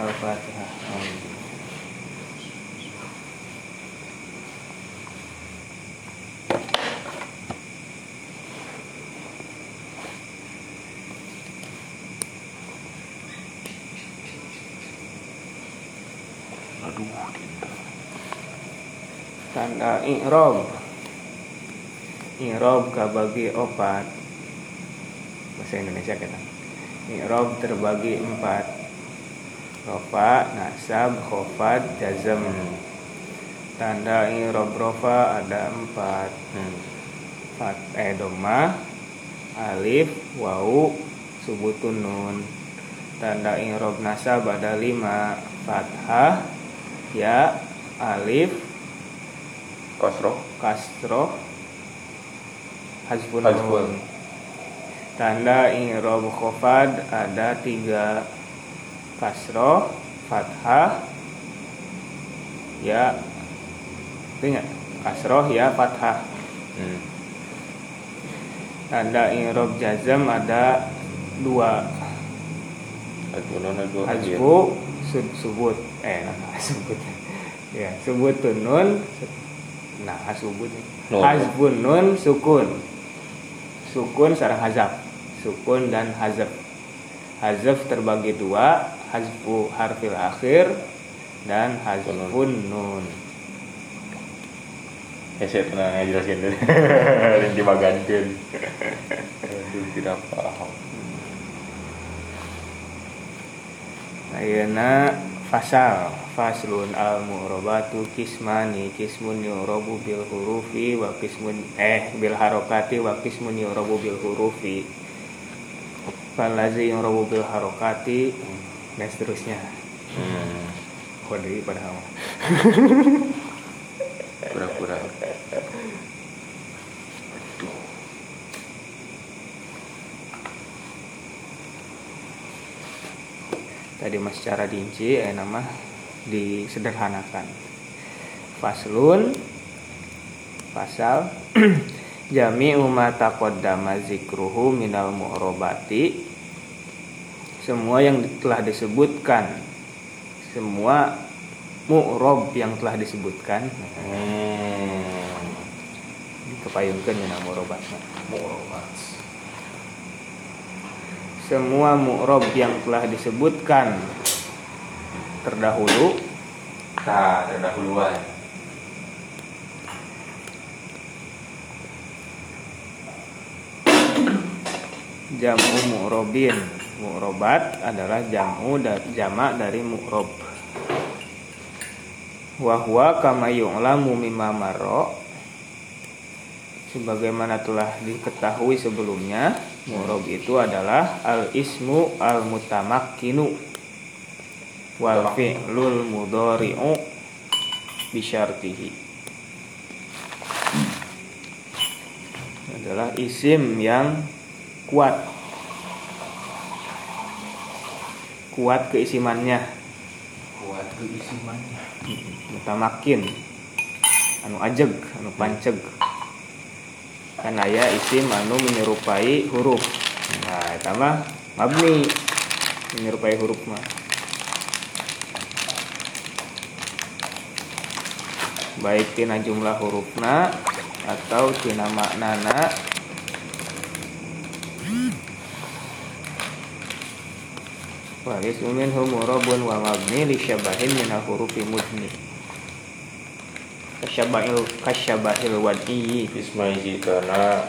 Al-Fatihah. Aduh. Tanda i'rob. I'rob kabagi opat. Bahasa Indonesia kita. I'rob terbagi empat. Rofa, nasab, khofat, jazm. Tanda i'rob rofa ada empat. Hmm. Fat, eh doma, alif, wau, subutun nun. Tanda i'rob nasab ada lima. Fathah, ya, alif, kasroh hazfun Hazfun. nun. tanda i'rab khofad ada tiga kasroh fathah ya ingat kasroh ya fathah. Hmm. tanda i'rab jazm ada dua. Hazfu sud subut. Eh nah, subut. Ya subutun nun nah subut. Nun. hazfun nun sukun. Sukun sarang hazaf sukun dan hazaf hazaf terbagi dua hazfu harfil akhir dan hazfun nun Ya saya tenang aja jelasin dulu. Yang dibagankan. Aduh tidak paham. Ayeuna fasal faslun al mu'rabatu kismani kismun yu'rabu bil hurufi wa kismun eh bil harokati wa kismun yu'rabu bil hurufi falazi yu'rabu bil harokati dan seterusnya Hmm. kode padahal Pura-pura. tadi mas secara dirinci eh nama disederhanakan faslun pasal jami'u ma taqaddama zikruhu minal mu'robati semua yang telah disebutkan semua mu'rob yang telah disebutkan Hmm. kepayungkan minal mu'robatna Mu'robat. semua mu'rob yang telah disebutkan terdahulu Nah, terdahuluan. jamu mu'robin mu'robat adalah jamu da- jamak dari mu'rob. Wahwa kama yu'lamu mimma marro sebagaimana telah diketahui sebelumnya mu'rob itu adalah al ismu al mutamakkinu wal fi'lul mudhari'u bisyartihi. Adalah isim yang kuat kuat keisimannya. Kuat keisimannya. mutamakin anu ajeg anu panceg. Kan aya isim anu menyerupai huruf. Nah eta mah mabni. Menyerupai huruf mah. Baik tina jumlah hurufna atau tina maknana Waris umin humurobun wa mabni li syabahin minal hurufi mudni. Kasyabahil kasyabahil wadiyi Ismai jikana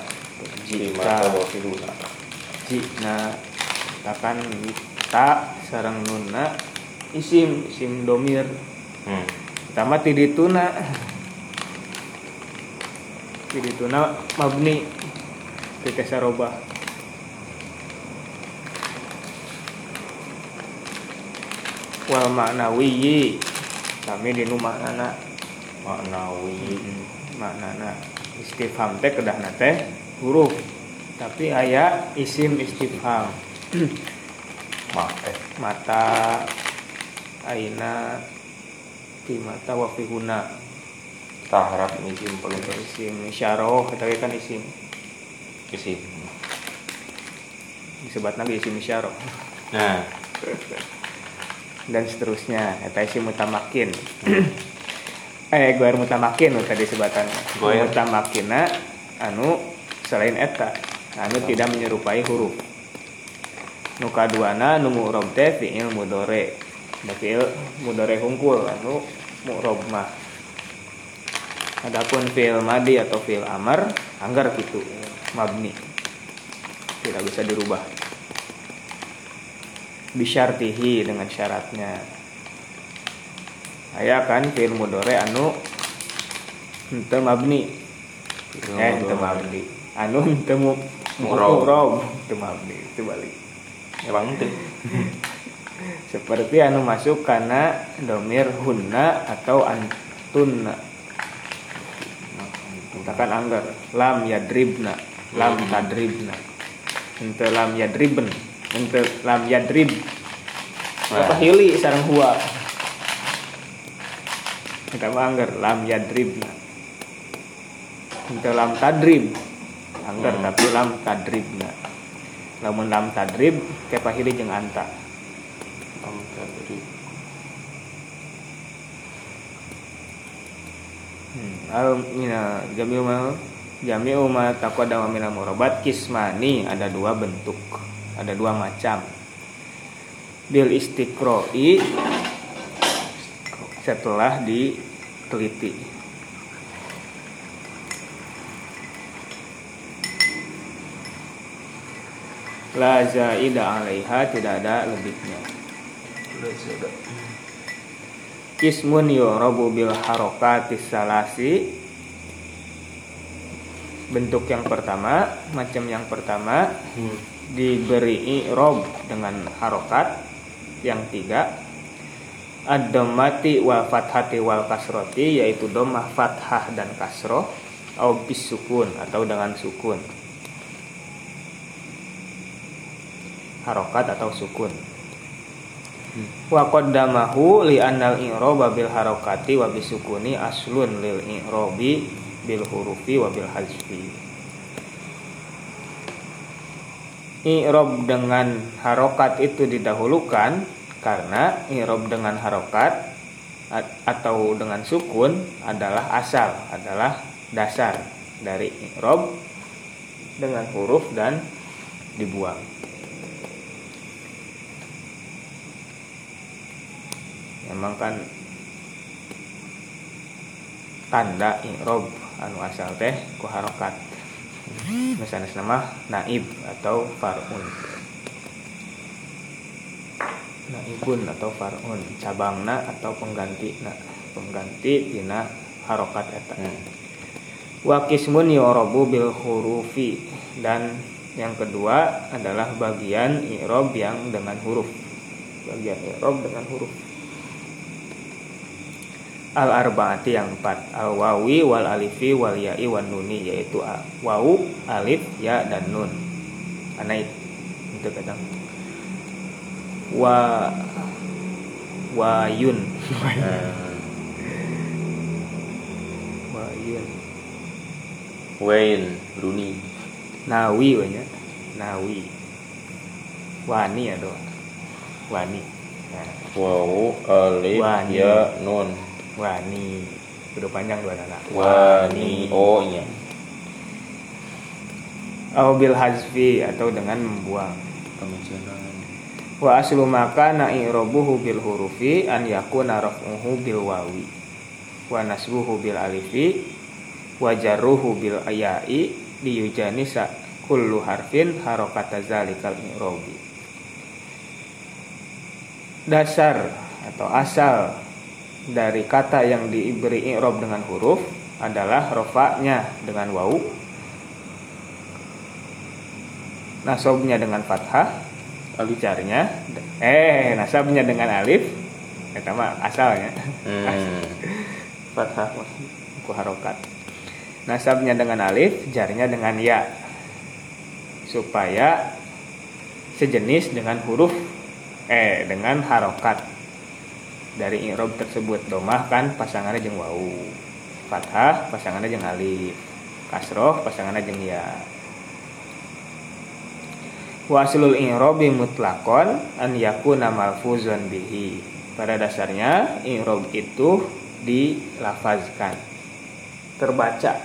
Jika. Wafiluna Jina Takan ta sarang nuna Isim isim domir. Hmm. Pertama tidituna. Tidituna mabni. Kekesa Wal maknawiyi Kami dinu maknana. Maknawi maknana. Istifham teh kedah teh huruf. Tapi aya isim istifham. Ma eh mata aina fi mata wa fi huna. Taharap isim paling isim isyarah ge kan isim. Isim. Disebut lagi isim isyarah. Nah dan seterusnya. Eta si mutamakin. Eh goer mutamakin tadi sebatan Goer. mutamakina anu selain eta. Anu tidak menyerupai huruf. Nu kaduana nu mu'rob teh fi'il mudore. Fi'il mudore hungkul anu mu'rob mah. Adapun fi'il madi atau fi'il amar anggar gitu mabni. Tidak bisa dirubah bisyartihi dengan syaratnya. Aya kan fi'il mudore anu henteu mabni. Eh henteu mabni. Anu henteu mu Mu'rob. mu'rob henteu mabni itu balik. Emang itu seperti anu masuk karena domir hunna atau antunna. Katakan anggar lam yadribna lam tadribna. Ente lam yadriben ente lam yadrib apa? Hili sarang hua. Kita mah anggar lam yadribna ente lam tadrib anggar Hmm. tapi lam tadribna lamun lam tadrib kepa hili jeung anta. Hmm, al mina jami'u ma jami'u ma taqaddama min murabat kismani ada dua bentuk, ada dua macam. Bil istiqro'i setelah diteliti. La zaida 'alaiha tidak ada lebihnya. Ismun yu'rabu bil harokatis salasi Bentuk yang pertama Macam yang pertama Diberi i'rob dengan harokat. Yang tiga Ad-dhammati wal fathati wal kasroti Yaitu domah fathah dan kasroh Au bis sukun Atau dengan sukun. Harokat atau sukun. Wa qaddamahu li annal i'raba bil harakati wa bisukuni aslun lil i'rabi bil hurufi wa bil hazfi i'rab dengan harokat itu didahulukan karena i'rab dengan harokat atau dengan sukun adalah asal adalah dasar dari i'rab dengan huruf dan dibuang. Emang kan tanda i'rob anu asal teh ku harokat misalnya nama naib atau farun. Naibun atau farun. Cabangna atau pengganti pengganti tina harokat eta. Wa qismun yu'rabu bil hurufi. Dan yang kedua adalah bagian i'rob yang dengan huruf. Bagian i'rob dengan huruf al arbaati yang empat. Al wawi wal alifi wal ya'i wan nuni yaitu a- wawu alif ya dan nun. Karena itu kadang wa wayun. Wayun. Wayne Rooney nawi banyak. Nawi. Wani ya doa wani. Nah, Wow Alif Wani. Ya Nun wani. Udah panjang dua anak Wani. Oh iya. Au bil hazfi atau dengan membuang. Kemiskinan wa aslu maka na i'rabuhu bil hurufi an yakuna raf'uhu bil wawi. Wa nasbuhu bil alifi wa jarruhu bil aya'i liyujani sa kullu harfin harokata zalikal i'rabi dasar atau asal dari kata yang diberi i'rab dengan huruf adalah rofaknya dengan wawu nasobnya dengan fathah. Alif jarnya eh nasabnya dengan alif. Eta mah asalnya. Hmm. fathah ku harokat. Nasabnya dengan alif jarnya dengan ya. Supaya sejenis dengan huruf eh dengan harokat dari i'rab tersebut domah kan pasangannya jeung wau fathah pasangannya jeung alif kasroh pasangannya jeung ya Waslul i'robi mutlakon an yakuna malfuzun bihi. Pada dasarnya i'rob itu dilafazkan. Terbaca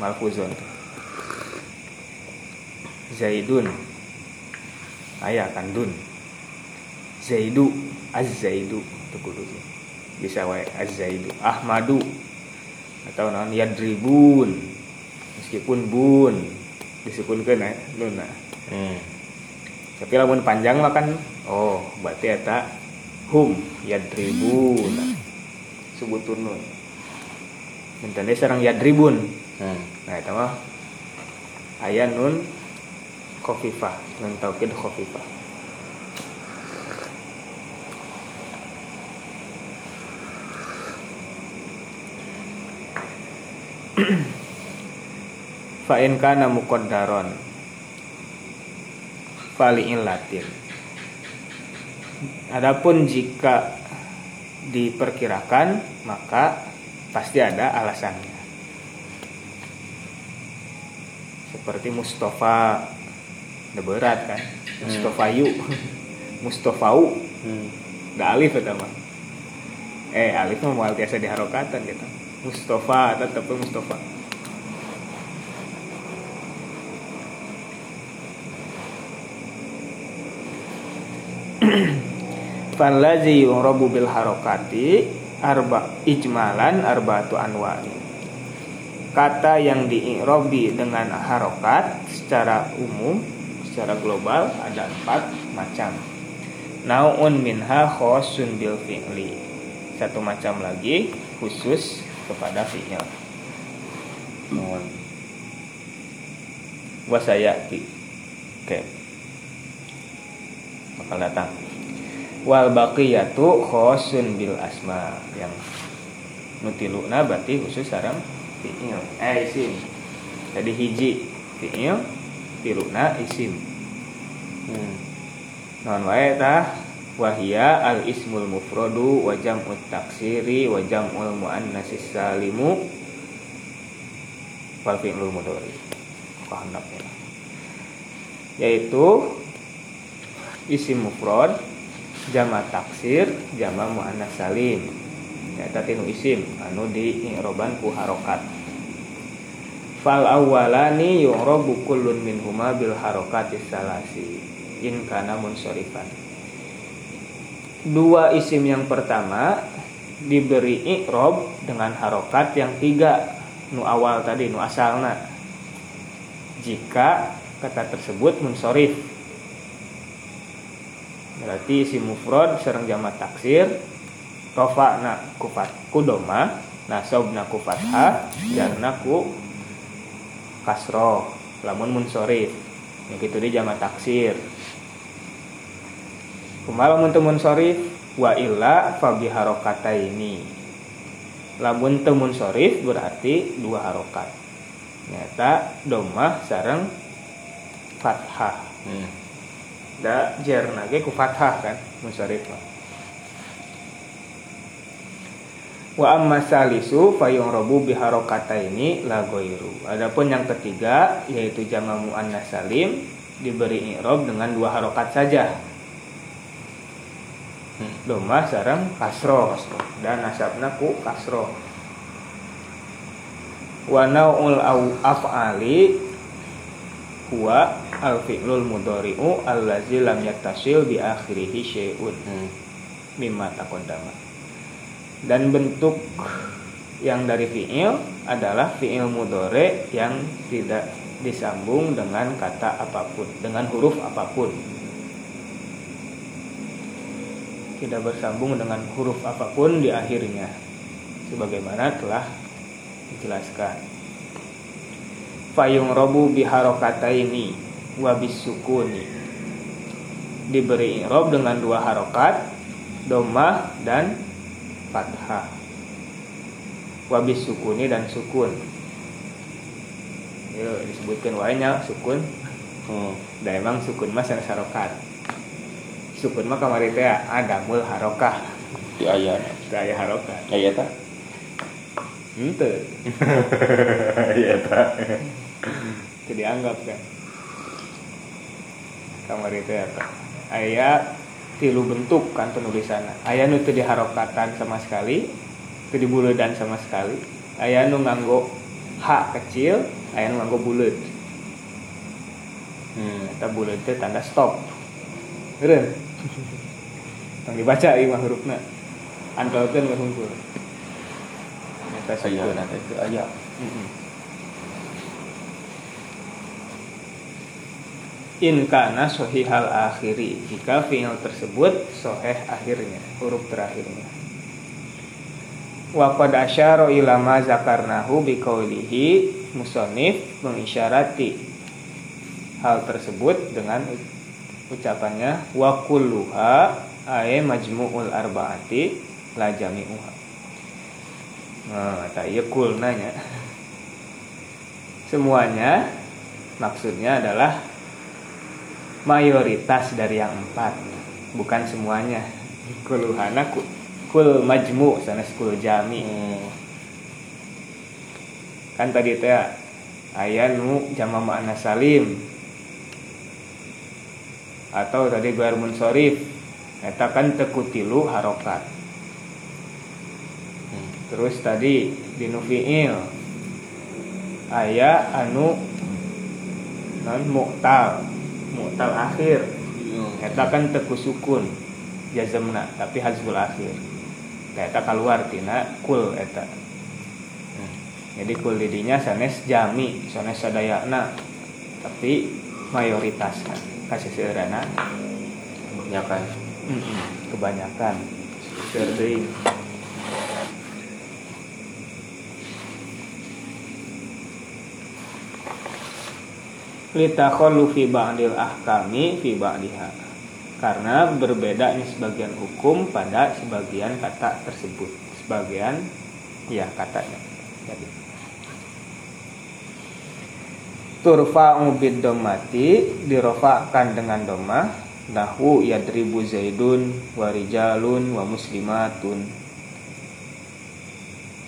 malfuzun. Zaidun. Ayah kan dun. Zaidu, az-zaidu itu kudu bisa wae az-zaidu. Ahmadu atau non yadribun. Meskipun bun disukunkeun ya nuna Hmm. tapi lamun panjang mah kan oh. berarti eta hum yadribun. Sebutun nun Mentende sareng yadribun. Hmm. nah eta mah aya nun khafifah nun taukid khafifah fa in kana muqaddaron fali'in latin. Adapun jika diperkirakan maka pasti ada alasannya. Seperti Mustafa udah berat kan? Mustafayu Mustafau Hmm. Gak alif itu mah eh alif mah mau biasa diharokatan gitu Mustafa tetap Mustafa Fallazi yurabu bil harokati arba ijmalan arba'atu anwa'in. Kata yang diirobi dengan harokat secara umum, secara global ada empat macam. Nau'un minha khosun bil fi'li. Satu macam lagi khusus kepada fi'il. Nuhun. Wasayati. Oke. Bakal datang. Wal baqiyatu khosun bil asma yang nutiluna berarti khusus sarang fi'il. Eh isim. Jadi hiji fi'il, tiluna isim. Hmm. Non wahia al ismul mufradu wa jam'ut taksiri wa jam'ul muannatsis salimu. Wal fi'lul mudhari. Kahandapnya. Yaitu isim mufrad jama taksir jama muannas salim. Eta tinu isim anu di i'roban ku harokat. Fal awwalani yu'rabu kullun minhuma bil harokatis salasi. In kana munsorifan dua isim yang pertama diberi i'rob dengan harokat yang tiga nu awal tadi nu asalna. Jika kata tersebut munsorif berarti isim mufrad sareng jamak taksir rofa'na kufat kudoma nasobna ku fathah jarna ku kasro lamun munsorif yang gitu di jamak taksir kumaha lamun teu munsorif wa illa fa bi harokataini lamun teu munsorif berarti dua harokat. Nyata domah sareng fathah. Hmm. da jerna ge ku fathah kan munsharif mah. Wa amma salisu fayunrabu bi harakataini la ghairu adapun yang ketiga yaitu jama muannas salim diberi i'rab dengan dua harokat saja Hmm. domah sareng kasro dan nasabna ku kasro. Wa naul au af'ali huwa al fi'lul mudhari'u allazi lam yattasil bi akhirih syai'un. Hmm. mimma taqaddama. Dan bentuk yang dari fi'il adalah fi'il mudhari yang tidak disambung dengan kata apa pun dengan huruf apa pun tidak bersambung dengan huruf apa pun di akhirnya sebagaimana telah dijelaskan. Fayung robu biharokataini wa bisukuni. Diberi i'rab dengan dua harokat domah dan fathah. Wa bisukuni dan sukun. Yuk, disebutkan wanya sukun. Hmm. da emang sukun mah sanes harokat sukun mah kamari teh adamul harokah. Di ayat. gaya harokat Ayat tak? ente Ayat tak? itu dianggap kan kamar itu ya ayat tilu bentuk kan penulisan ayat nu teu diharokatan sama sekali teu dibuledan sama sekali. Ayat nu nganggo h kecil ayat nu nganggo buleud hmm teh tanda stop. Keren. Yang dibaca ieu mah hurufna. We hungkul. Eta Aya sukun. nanti itu aya. Mm-mm. In kana sohihal akhiri Jika fi'il tersebut soheh akhirnya Huruf terakhirnya Wa qad asyara ila ma zakarnahu biqaulihi musannif mengisyarati hal tersebut dengan ucapannya wa kulluha ay majmu'ul arbaati la jami'uha. Nah, tak iya kulnanya. Semuanya maksudnya adalah mayoritas dari yang empat, bukan semuanya. Kuluhana ku- kul majmu sanes kul jami. Hmm. Kan tadi teh aya nu jama ma'na salim atau tadi guar munsorif eta kan tekutilu harokat. Hmm. terus tadi dinu fiil aya anu non mu'tal. Mu'tal akhir. Eta kan teku sukun jazmna tapi hazbul akhir. Tah eta keluar tina kul eta. Jadi kul didinya sanes jami sanes sadayana tapi mayoritas kan kasih seurana Kebanyakan. kebanyakan. Serding litakhallu fi ba'dil ahkami fi ba'diha. Karena berbedanya sebagian hukum pada sebagian kata tersebut. Sebagian ya katanya. Jadi turfa'u bid domati dirofakkan dengan domah. Nahu yadribu zaidun wa rijalun wa muslimatun.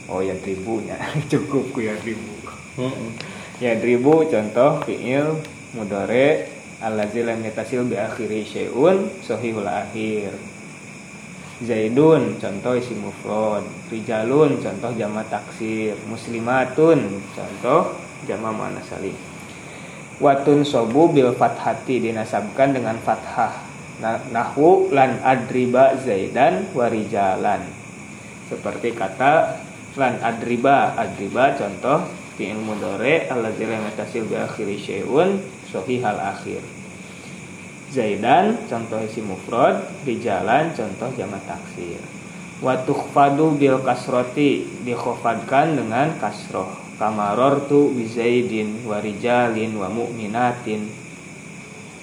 Oh yadribunya. Cukup ku yadribu. Yadribu contoh fi'il mudore allazi lam yatasil bi akhiri syai'un sahihul akhir. Zaidun contoh isi mufrad. Rijalun contoh jama taksir. Muslimatun contoh jama mana salim Watun sobu bil fathati dinasabkan dengan fathah. Nah- Nahwu lan adriba zaidan warijalan Seperti kata lan adriba. Adriba contoh fi'il mudhari allazi lam yatasil bi akhiri syai'un sahihal akhir. Zaidan contoh isi mufrad. Rijalan contoh jama taksir. Wa tukhfadu bil kasroti Dikhofadkan dengan kasroh Kamarortu bi zaidin Wa mu'minatin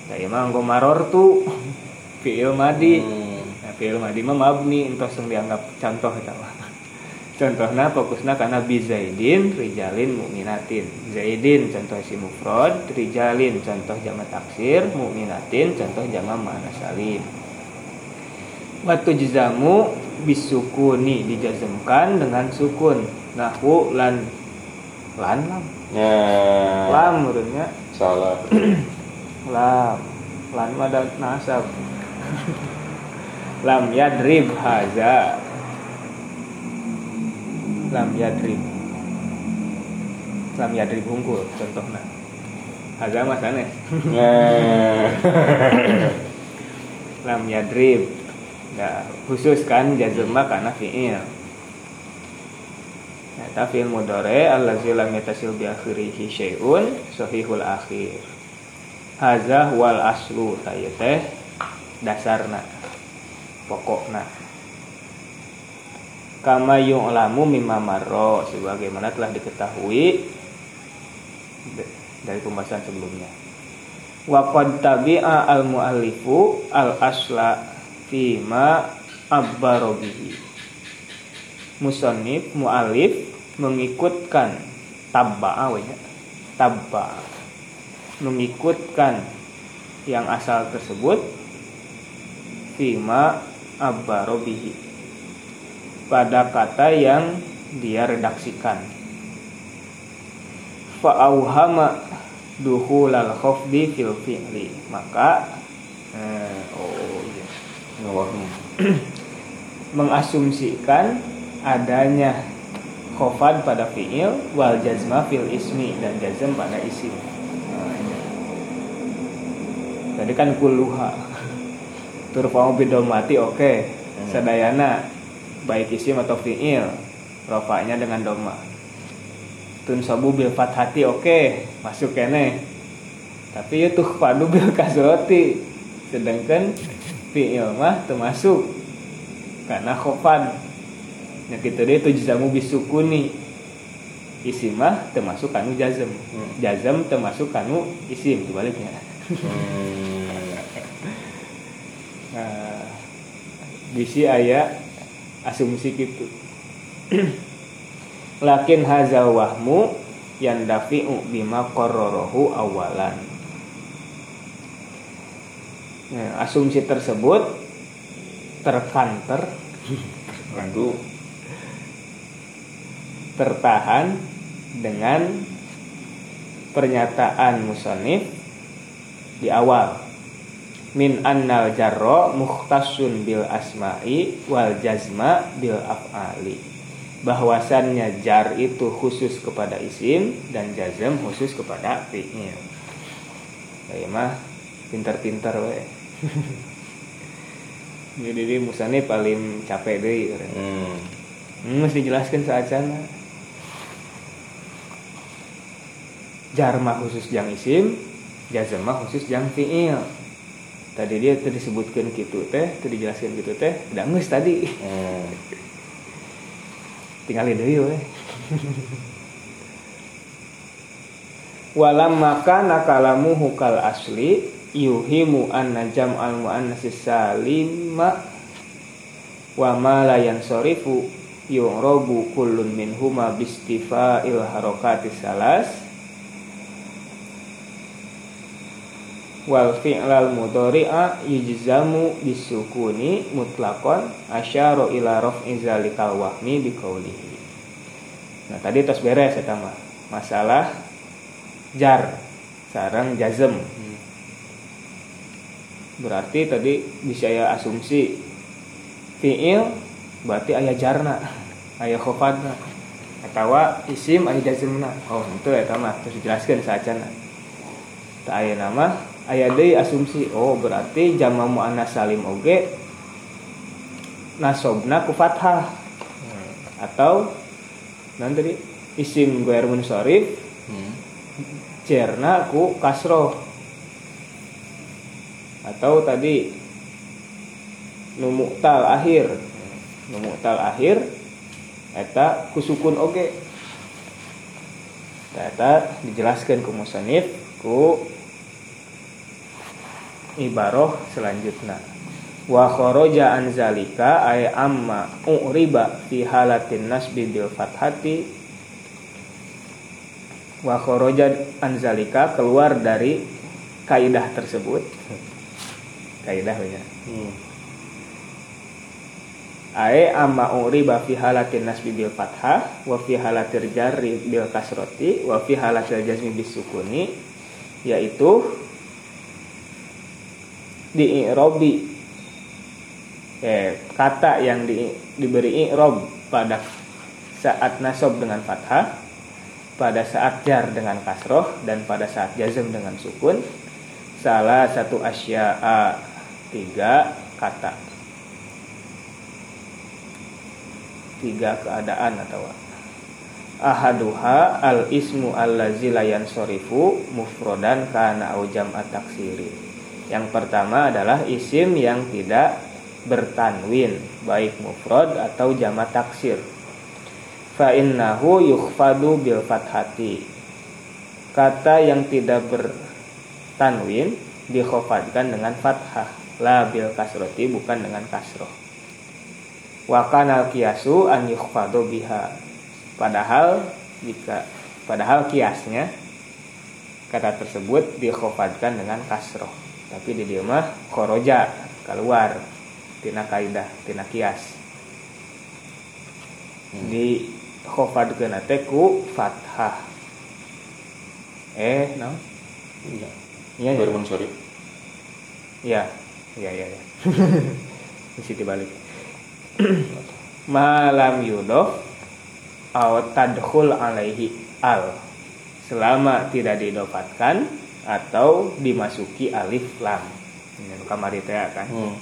Nah emang gue marortu Fi'il madi Hmm. Nah, fi'il madi mah mabni Entos yang dianggap contoh itu Contohnya fokusnya karena bi zaidin rijalin mu'minatin. Zaidin contoh isi mufrad, rijalin contoh jama taksir, mu'minatin contoh jama ma'na salim. Watu jizamu bisukuni dijazmkan dengan sukun. Nahwu lan lan lam. Ya. Lam menurutnya Salah. lam. Lan ada nasab. lam yadrib haza lam yadrib lam yadrib unggul contohnya haza mah sanes Ya. lam yadrib nah, khusus kan jazma karena fi'il tapi fi'il mudore allazi lam yatasil bi akhirihi syai'un sahihul akhir. Haza wal aslu saya teh dasarna pokokna. Kama yu'lamu mimma marro sebagaimana telah diketahui dari pembahasan sebelumnya. Wa qad tabi'a al muallifu al asla fi ma abbaro bihi. Musannif muallif mengikutkan tabba'a we nya. tabba. Mengikutkan yang asal tersebut fima abbaro bihi. Pada kata yang dia redaksikan. Fa'auhama duhulal khafdi fil fi'li. Maka Nah, oh iya. Mengasumsikan adanya khofad pada fiil wal jazma fil ismi dan jazm pada isim. Tadi kan kuluha. Turfa'u bidomati oke. Hmm. Sadayana baik isim atau fiil. Rofaknya dengan doma. Tun sabu bil fathati oke, masuk kene. Tapi itu padu bil kasroti. Sedangkan fiil mah termasuk karena khofad Ya gitu deh itu jazamu bisukuni isim mah termasuk kanu jazam Hmm. jazam termasuk kanu isim sebaliknya Hmm. nah, bisi aya asumsi gitu lakin haza wahmu yang dafi'u bima kororohu awalan nah, asumsi tersebut terkanter Waduh. Tertahan dengan pernyataan musonif di awal. Min annal jarro muhtasun bil asma'i wal jazma bil af'ali. Bahwasannya jar itu khusus kepada isim dan jazm khusus kepada fi'il. Ya mah. Pintar-pintar we. Jadi musonif paling capek deh Hmm. Hmm, mesti dijelaskan saacana. Jar mah khusus jang isim, jazm mah khusus jang fiil. Tadi dia tadi disebutkan gitu teh, tadi dijelaskan gitu teh, udah nges tadi. Hmm. Tinggalin deui we. Walam maka nakalamu hukal asli yuhimu anna jam'al muannasis salima wa ma la yansorifu yu'rabu kullun minhuma bistifa'il harakati salas wal fi'lal mudhari'a yujzamu bisukuni mutlaqan asyara ila raf'i zalikal wahmi biqaulihi. Nah tadi tos beres eta mah masalah jar sarang jazm. Berarti tadi bisa ya asumsi fiil berarti ayah jarna ayah khofadna atau isim ayah jazmna. Oh itu ya mah terus dijelaskan saja tak ayah nama ayah deui asumsi oh berarti jama muannas salim oge nasobna ku fathah. Atau nanti isim gue munsharif Hmm. cerna ku kasroh atau tadi numuktal akhir. Numuktal akhir eta kusukun oge. Eta dijelaskan ku musanif ku ibaroh selanjutnya. Wa kharaja an zalika ay amma uriba fi halatin nasbi bil fathati. Wa kharaja an zalika keluar dari kaidah tersebut. Kaidah ya. Hmm. Ae amma uriba fi halatin nasbi bil fathah wa fi halatir jarri bil kasroti wa fi halatil jazmi bis sukuni yaitu di i'robi eh, kata yang di, diberi i'rob pada saat nasab dengan fathah pada saat jar dengan kasroh dan pada saat jazm dengan sukun salah satu asya'a tiga kata. Tiga keadaan atau ahaduha al ismu allazi la yansorifu mufrodan kana au jam'at yang pertama adalah isim yang tidak bertanwin baik mufrad atau jamak taksir. Fa innahu yukhfadu bil fathati. Kata yang tidak bertanwin dikhofadkan dengan fathah. La bil kasroti bukan dengan kasroh. Wa kanal kiasu an yukhfadu biha. Padahal jika padahal kiasnya kata tersebut dikhofadkan dengan kasroh tapi di dia mah khoroja keluar tina kaidah tina kias. Di khofadkeun teh ku fathah. Eh no? Iya. iya ya Baru sorry. ya ya ya ya mesti dibalik. Malam yudof tadkhul alaihi al. Selama tidak didapatkan atau dimasuki alif lam. Kamari teh kan? Hmm.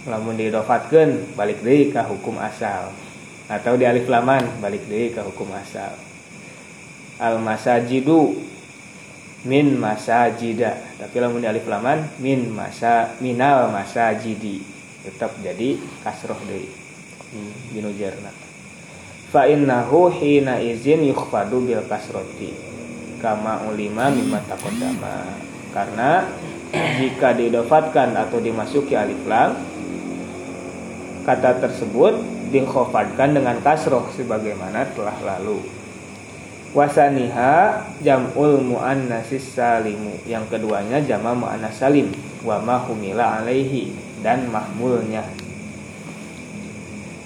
lamun didofatkeun balik deui ka hukum asal. Atau di alif laman balik deui ka hukum asal. Al masajidu min masajida. Tapi lamun di alif laman min masa minal masajidi. Tetap jadi kasroh deui. Hmm. binujarna fa innahu hina izin yukhfadu bil kasroti kama ulima mimma taqaddama. Karena jika didofatkan atau dimasuki alif lam kata tersebut dikhofadkan dengan kasroh sebagaimana telah lalu. Wasaniha jam'ul muannasis salimu. Yang keduanya jama muannas salim. Wa ma humila alaihi dan mahmulnya.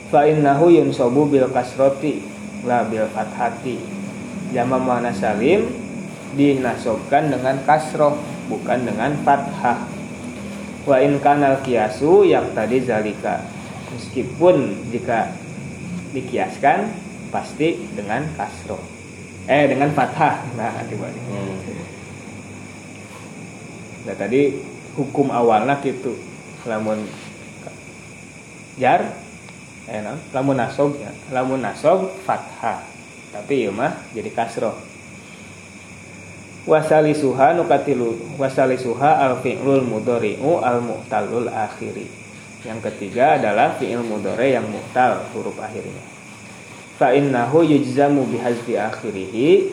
Fa innahu yunsabu bil kasroti la bil fathati. Jama muannas salim dinasobkan dengan kasroh bukan dengan fathah. Wa in kanal kiasu yang tadi zalika. Meskipun jika dikiaskan pasti dengan kasroh. Eh dengan fathah. Nah dibalik Hmm. nah tadi hukum awalnya gitu. Lamun jar eh lamun nasob ya. Lamun nasob fathah. Tapi ieu mah jadi kasroh wasali suha nukatilu wasali suha al fi'lul mudori'u al mu'talul akhiri. Yang ketiga adalah fi'il mudore yang mu'tal huruf akhirnya. Fa innahu yujzamu bihazfi akhirih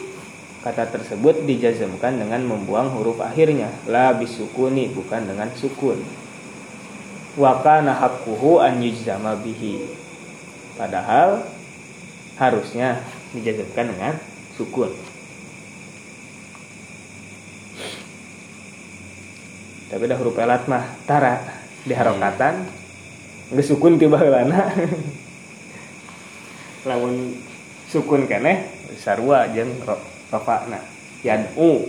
kata tersebut dijazmkan dengan membuang huruf akhirnya. La bisukuni bukan dengan sukun. Wa kana haqquhu an yujzama bihi. Padahal harusnya dijazmkan dengan sukun tapi dah huruf elat mah tara di harokatan geus sukun tiba heulana lamun sukun keneh sarua jeung ro- rofana yad'u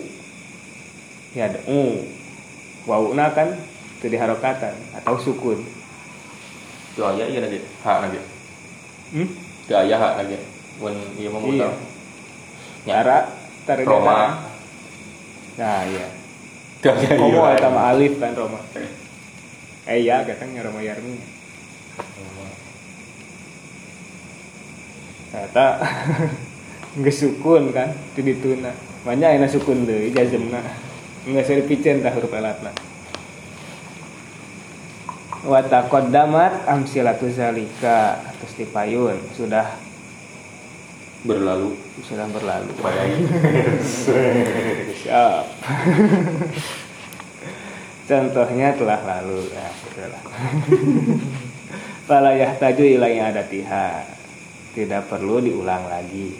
yad'u wauna kan itu di harokatan atau sukun Itu aya ieu lagi. Hak lagi. hmm? Itu aya hak lagi. Mun ieu mah iya nyara Roma. nah iya. Komo eta mah alif kan Roma eh iya katanya Roma Yarmi. Ternyata nggak sukun kan itu dituna banyak yang sukun deh jazmna nggak seri picen tah huruf elatna wa taqaddamat amsilatu zalika terus dipayun. Sudah Berlalu. sudah berlalu. Bayangin. siap. Contohnya telah lalu. Ya sudahlah. Fala yahtaju ila adatiha tidak perlu diulang lagi.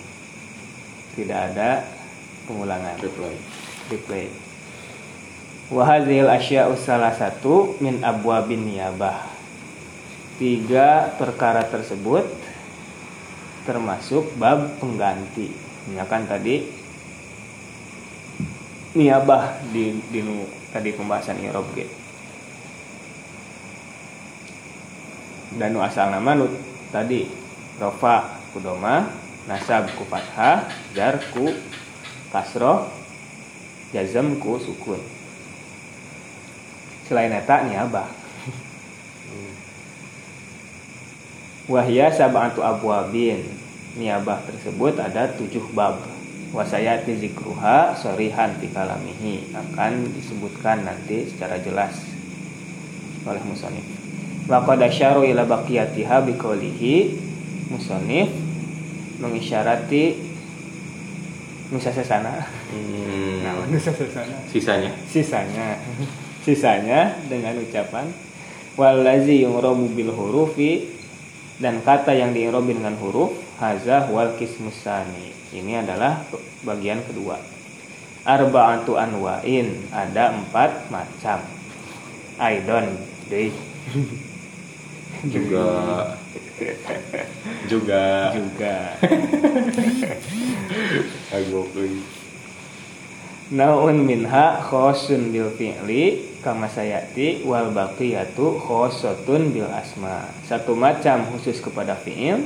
Tidak ada pengulangan. Reply. replay. Wahazil asya'u salah satu min abwabin niyabah. Tiga perkara tersebut termasuk bab pengganti. Misalkan tadi niyabah di, di tadi pembahasan irob ge. Dan nu asal nama nu tadi rofa kudoma nasab ku fathah jar ku kasroh jazm ku sukun. Selain eta niyabah wahya sab'atu abwabin. Niyabah tersebut ada tujuh bab. Wasayati zikruha sorihan fi kalamihi. Akan disebutkan nanti secara jelas oleh musonif. Wa qad asyaru ila baqiyatiha biqaulihi. Musonif mengisyarati nusa sesana. Hmm. nah nusa sesana. Sisanya. sisanya. Sisanya dengan ucapan walazi yungrobu bil hurufi dan kata yang diirobi dengan huruf haza wal kismusani ini adalah bagian kedua. Arba'atu anwa'in. Ada empat macam. Aidon deui Juga. Juga. juga. Euy. naun minha khosun bil fi'li kama sayati wal baqiyatu khossatun bil asma. Satu macam khusus kepada fiil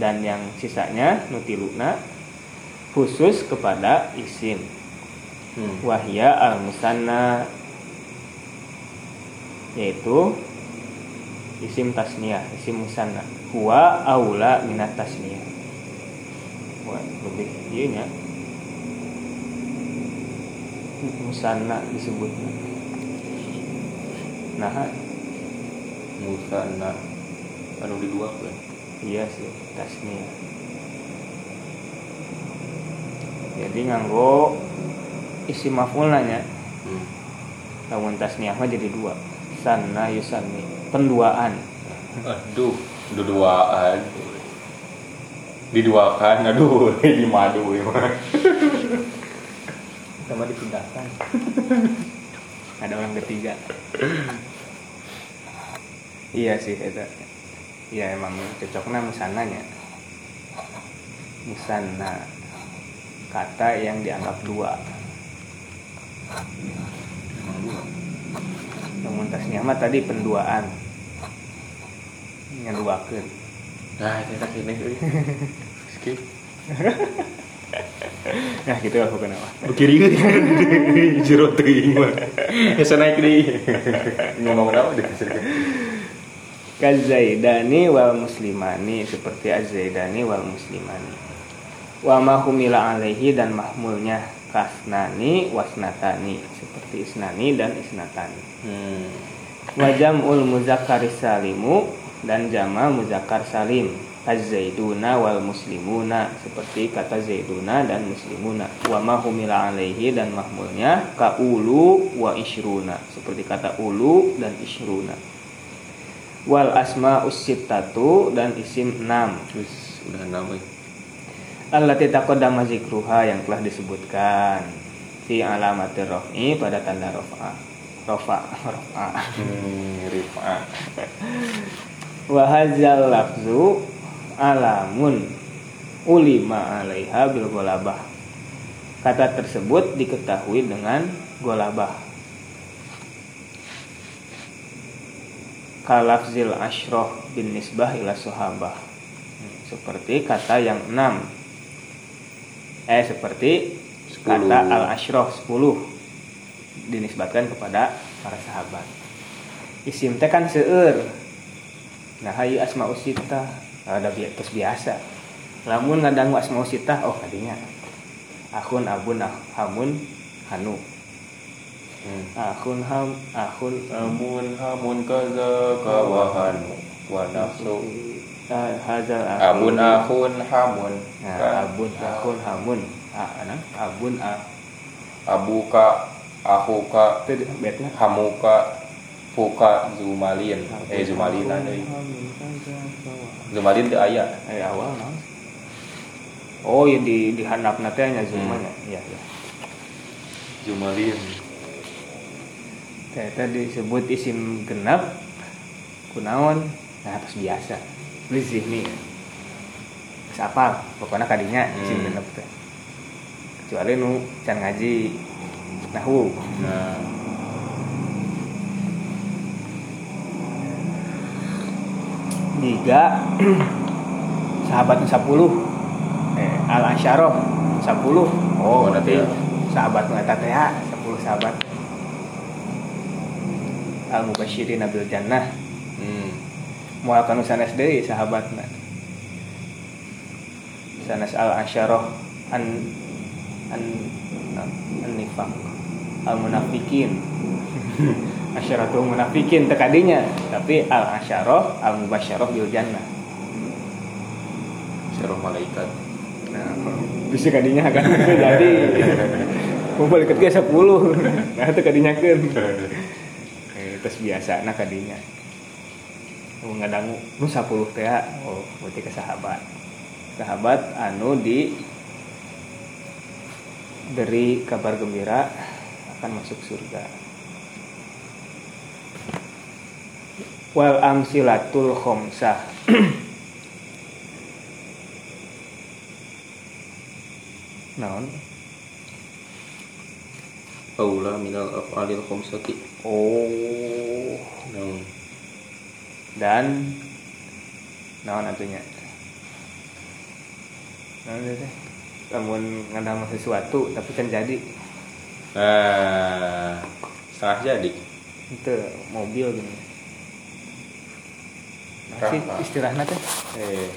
dan yang sisanya nutiluna khusus kepada isim. Hmm. wahya al musanna yaitu isim tasniyah isim musanna. Huwa aula minat tasniyah. Wah, lebih iya nya. Musanna disebutnya nah Musanna anu di dua kan. iya sih tasniyah jadi nganggo isim maf'ulna nya. Hmm. lamun tasniyah mah jadi dua. Sanna yusanni penduaan. Aduh, duduaan. Diduakan, aduh, di madu ya. Sama dipindahkan. Ada orang ketiga iya sih itu iya emang cocoknya musananya musanna kata yang dianggap dua namun tasnya mah tadi penduaan ngeduakeun Nah, saya tak ini. Skip. nah gitu aku kenapa Kiri jero teuing mah. Asa naik deui. Ngomong apa deh kazaidani wal muslimani seperti azaidani wal muslimani. Wa ma humila alaihi dan mahmulnya kasnani wasnatani seperti isnani dan isnatani. Hmm. wa jam'ul muzakkar salimu dan jama muzakkar salim. Az-zaiduna wal muslimuna seperti kata zaiduna dan muslimuna. Wa ma humila alaihi dan mahmulnya ka ulu wa ishruna seperti kata ulu dan ishruna wal asma usittatu dan isim 6 Terus udah enam euy. allati taqaddama zikruha yang telah disebutkan. Fi alamatir raf'i pada tanda rafa. Rafa rafa. Hmm, rifa. wa hadzal lafzu alamun ulima alaiha bil golabah kata tersebut diketahui dengan golabah kalafzil ashroh bin nisbah ila sahabah. Seperti kata yang enam. Eh seperti Sepuluh. kata al ashroh 10 dinisbatkan kepada para sahabat. Isim teh kan seueur. Nah hayu asma usita. Ada bi terus biasa. Lamun ngadangu asma usita oh tadinya akun abun hamun hanu Hmm. akun ham akun Amun hamun kaza kawahanu wa nafsu. Hazal Abun ahun hamun. Abun akun hamun. Abun ah Abuka Ahuka Hamuka Fuka Zumalin. Eh Zumalina deui. Zumalin teu aya eh awal oh ya di di handap teh nya zumanya. Iya iya. Zumalin Ternyata disebut isim genap kunaon nah atas biasa. Lizih nih Terus apal pokoknya kadinya isim Hmm. genep teh kecuali nu can ngaji nahu. Nah. Tiga sahabat sepuluh eh, al asyaroh sepuluh oh berarti sahabat nu eta teh sepuluh sahabat al mubasyirin bil jannah. Hmm. moal kanu sanes deui sahabatna sanes al asyaroh an an an nifaq al munafikin asyaratul munafikin tekadinya tapi al asyaroh al mubasyaroh bil jannah. Syarah malaikat. Nah bisa kadinya kan? Jadi kumpul ikut ke 10 nah itu kadinya kan terus biasa nah kadinya. Nu ngadangu nu 10 teh oh berarti ke sahabat. Sahabat anu di beri kabar gembira akan masuk surga. Wal amsilatul khomsah. Naon aula minal af'alil khamsati. Oh. Naon dan naon atunya? Naon itu? Teh lamun ngadama sesuatu tapi kan jadi. Nah salah jadi. Itu mobil gini. Masih istilahnya teh? Eh.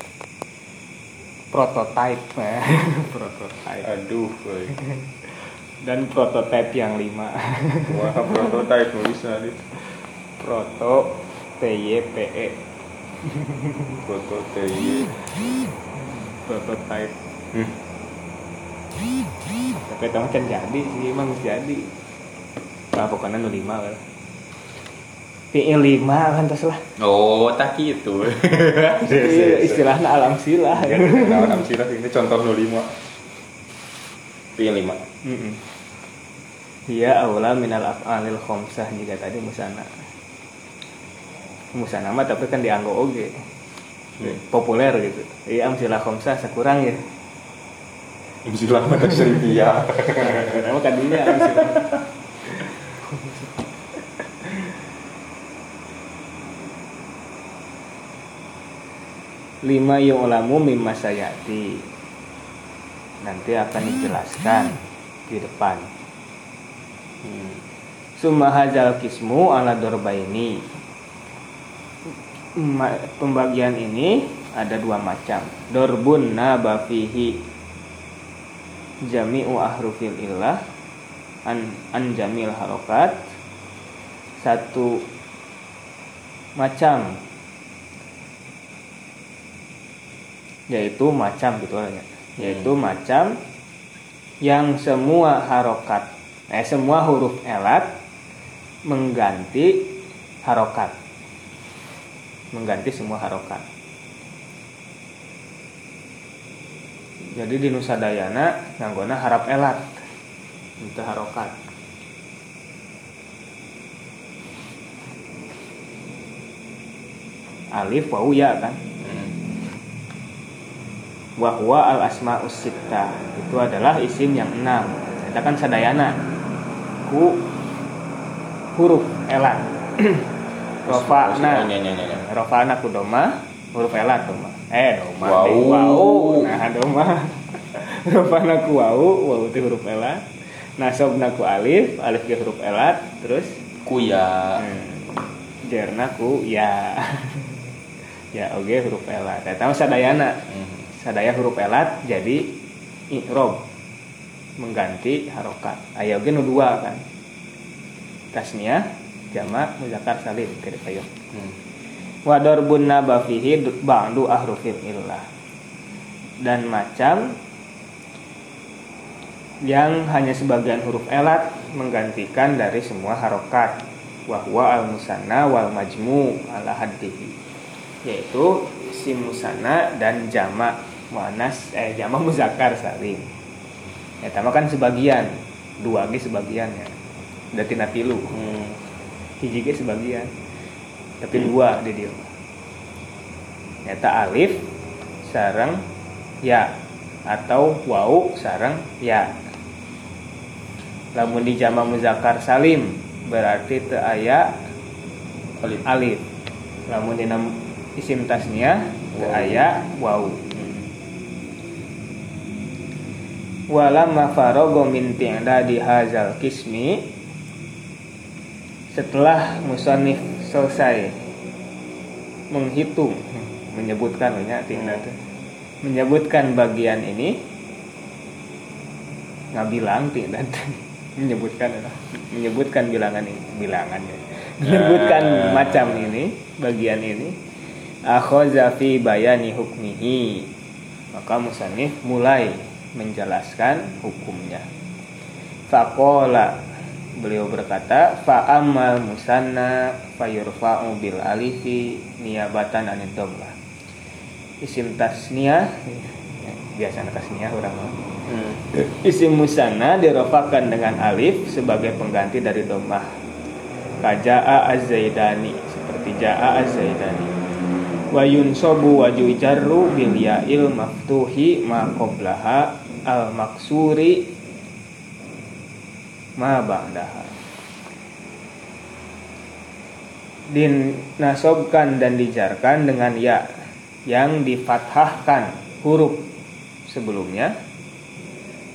Prototype prototype. Aduh. dan prototype yang lima. Wah prototype nulisnya nih. Proto TYPE foto TY prototype hmm. tapi itu mah can jadi sih emang jadi. Lah pokoknya nu lima lah PE lima kan terus lah oh tak gitu. Iya, istilahnya alam silah ya naon amsilah ini contoh 05 pilih lima. Mm-mm. Iya aula minal af'alil khomsah jika tadi musana. Musana mah tapi kan dianggo oge. Populer gitu. Iya amsilah khomsah sakurang ya. Amsilah mah tadi seritia Nama kan dia amsilah. Lima yu'lamu mimma sayati. Nanti akan dijelaskan di depan hmm. summa hadzal kismu ala dorbaini Ma- pembagian ini ada dua macam. Dorbun nabafihi jami'u ahrufil illah an, an jamil harokat. Satu macam. Yaitu macam gitu ya. Yaitu macam yang semua harokat eh semua huruf elat mengganti harokat. Mengganti semua harokat. Jadi di Nusa Dayana nganggona harap elat. Itu harokat. Alif wau ya kan? Wahwa al asmaus sitta itu adalah isim yang enam. Kita kan sadayana ku huruf elat rofa'na Nya, nya, nya, nya. rofa'na ku doma huruf elat doma. Eh doma Wau. deh, wau. Nah doma. Rofa'na ku wau wau itu huruf elat nasobna ku alif alif ke huruf elat terus? Kuya hmm, jerna ku ya. Ya oke huruf elat eta sadayana. Hmm. sadaya huruf elat jadi i'rob mengganti harokat. Aya oge nu dua kan. Tasniah jamak muzakkar salim kira kayu Hmm. wa darbun ba'du ahrufil illah dan macam yang hanya sebagian huruf elat menggantikan dari semua harokat. Wahwa al musanna wal majmu ala haddihi. Yaitu isim musanna dan jamak muannas eh jamak muzakkar salim ya tama kan sebagian dua ge sebagian ya. Udah tina tilu Hmm. hiji ge sebagian. Tapi dua di dia. Nyata alif sarang ya. Atau wau sarang ya. Lamun di jama muzakkar salim berarti teu aya Alif. alif. Lamun dina isim tasniah teu Wau. aya wau walamma farago min ti'dadi hazal kismi. Setelah musannif selesai menghitung menyebutkan banyak tinggal tuh. menyebutkan bagian ini ngabilang tidak menyebutkan menyebutkan bilangan ini bilangannya menyebutkan Ah. macam ini bagian ini. Akhoza fi bayani hukmihi. Maka musannif mulai menjelaskan hukumnya faqala beliau berkata fa amal musanna fayurfa'u bil alifi niyabatan anid dhammah isim tasniyah biasa tasniyah orang Hmm. Isim musanna dirofakan dengan alif sebagai pengganti dari domah. Kaja'a az-zaidani seperti ja'a az-zaidani. Wa yunsabu wa bil ya'il maftuhi ma qablaha al maksuri ma ba'daha. Dinasobkan dan dijarkan dengan ya yang difathahkan huruf sebelumnya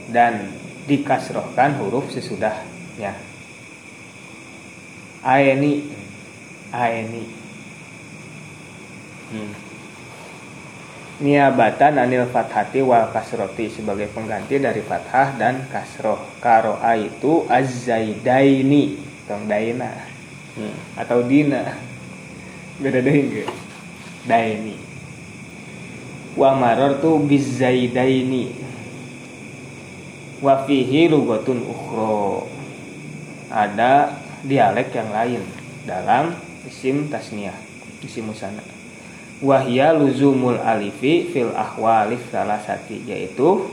dan dikasrohkan huruf sesudahnya. Aeni aeni. Hmm. Niabatan anil fathati wal kasroti sebagai pengganti dari fathah dan kasroh. Karoa itu azzaidaini. Tong daina. Hmm. atau dina. Beda deh enggak? Daini. Wa maror tu bizaidaini wa fihi lugatun ukhro ada dialek yang lain dalam isim tasniah isim musana wahya luzumul alifi fil ahwalif salah sati yaitu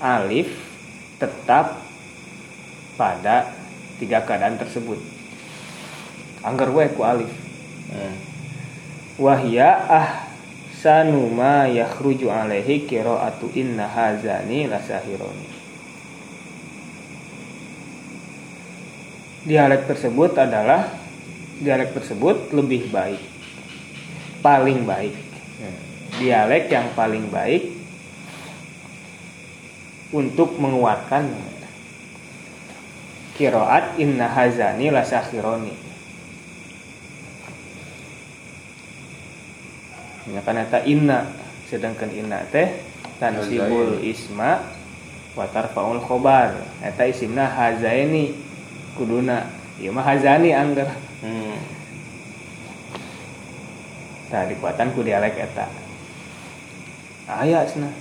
alif tetap pada tiga keadaan tersebut. Anggar we ku alif. Hmm. wahya ah sanuma yakhruju alaihi qiraatu inna hazani lasahironi dialek tersebut adalah dialek tersebut lebih baik paling baik. Dialek yang paling baik untuk menguatkan kiroat inna hazani lasakhironi ya kan eta inna sedangkan inna teh tansibul isma wa tarfaul khobar. Eta isimna hazaini kuduna. Ieu mah hazani anggar Hmm. Tah dikuatan ku dialek eta. Aya cenah.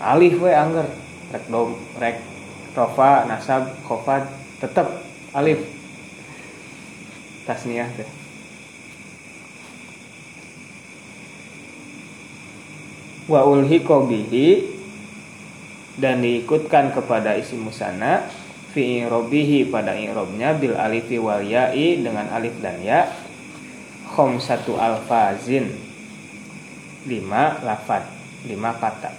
Alif we angger rek dom rek rofa nasab khofat tetep alif. Tasniah teh. Wa ulhiqa bihi dan diikutkan kepada isim musanna fi i'robihi pada i'robnya bil alifi wal ya'i dengan alif dan ya khom satu alfazin. Lima lafad. Lima kata.